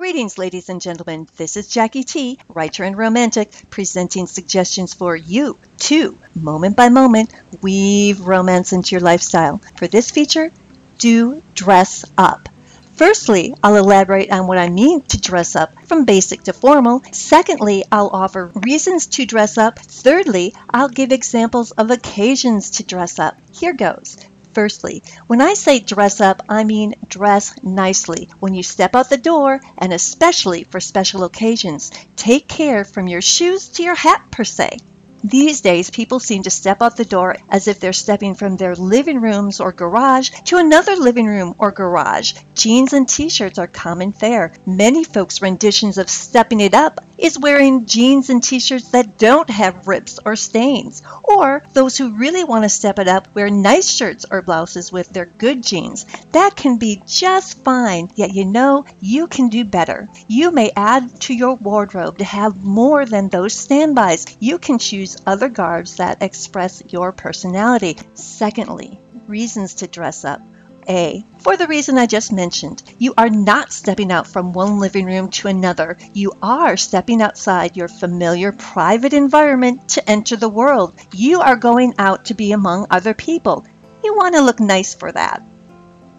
Greetings, ladies and gentlemen. This is Jackie T, writer and romantic, presenting suggestions for you to, moment by moment, weave romance into your lifestyle. For this feature, do dress up. Firstly, I'll elaborate on what I mean to dress up from basic to formal. Secondly, I'll offer reasons to dress up. Thirdly, I'll give examples of occasions to dress up. Here goes. Firstly, when I say dress up, I mean dress nicely. When you step out the door, and especially for special occasions, take care from your shoes to your hat per se. These days, people seem to step out the door as if they're stepping from their living rooms or garage to another living room or garage. Jeans and t shirts are common fare. Many folks' renditions of stepping it up is wearing jeans and t shirts that don't have rips or stains. Or those who really want to step it up wear nice shirts or blouses with their good jeans. That can be just fine, yet you know you can do better. You may add to your wardrobe to have more than those standbys. You can choose other garbs that express your personality. Secondly, reasons to dress up. A. For the reason I just mentioned, you are not stepping out from one living room to another. You are stepping outside your familiar private environment to enter the world. You are going out to be among other people. You want to look nice for that.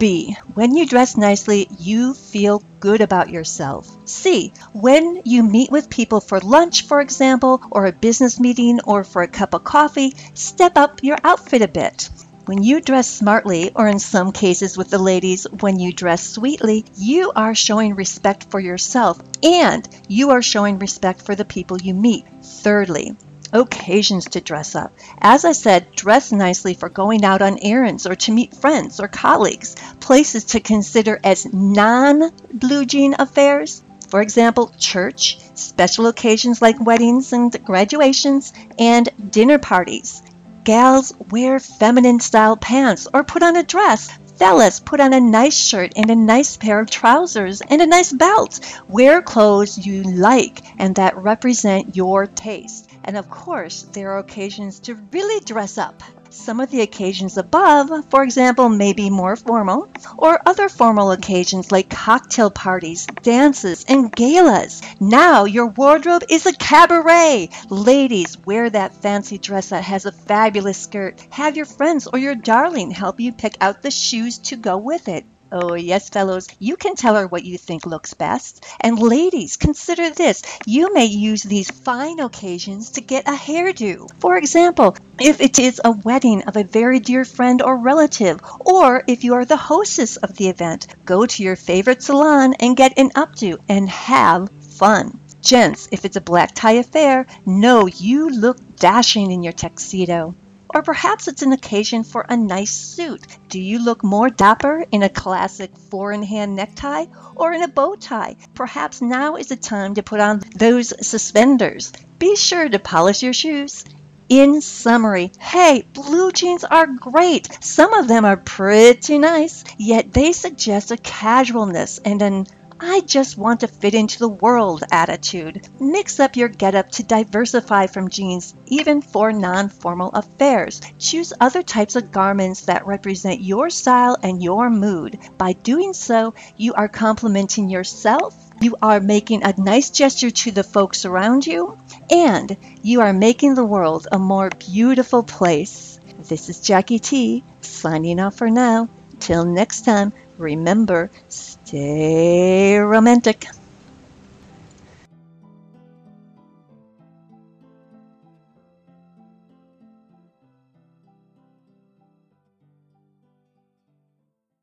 B. When you dress nicely, you feel good about yourself. C. When you meet with people for lunch, for example, or a business meeting, or for a cup of coffee, step up your outfit a bit. When you dress smartly, or in some cases with the ladies, when you dress sweetly, you are showing respect for yourself and you are showing respect for the people you meet. Thirdly, occasions to dress up. As I said, dress nicely for going out on errands or to meet friends or colleagues. Places to consider as non blue jean affairs. For example, church, special occasions like weddings and graduations, and dinner parties. Gals wear feminine style pants or put on a dress. Fellas, put on a nice shirt and a nice pair of trousers and a nice belt. Wear clothes you like and that represent your taste. And of course, there are occasions to really dress up. Some of the occasions above, for example, may be more formal, or other formal occasions like cocktail parties, dances, and galas. Now your wardrobe is a cabaret. Ladies, wear that fancy dress that has a fabulous skirt. Have your friends or your darling help you pick out the shoes to go with it. Oh, yes, fellows, you can tell her what you think looks best. And ladies, consider this. You may use these fine occasions to get a hairdo. For example, if it is a wedding of a very dear friend or relative, or if you are the hostess of the event, go to your favorite salon and get an updo and have fun. Gents, if it's a black tie affair, know you look dashing in your tuxedo. Or perhaps it's an occasion for a nice suit. Do you look more dapper in a classic four in hand necktie or in a bow tie? Perhaps now is the time to put on those suspenders. Be sure to polish your shoes. In summary, hey, blue jeans are great. Some of them are pretty nice, yet they suggest a casualness and an I just want to fit into the world attitude. Mix up your getup to diversify from jeans, even for non formal affairs. Choose other types of garments that represent your style and your mood. By doing so, you are complimenting yourself, you are making a nice gesture to the folks around you, and you are making the world a more beautiful place. This is Jackie T, signing off for now. Till next time, remember, Stay romantic.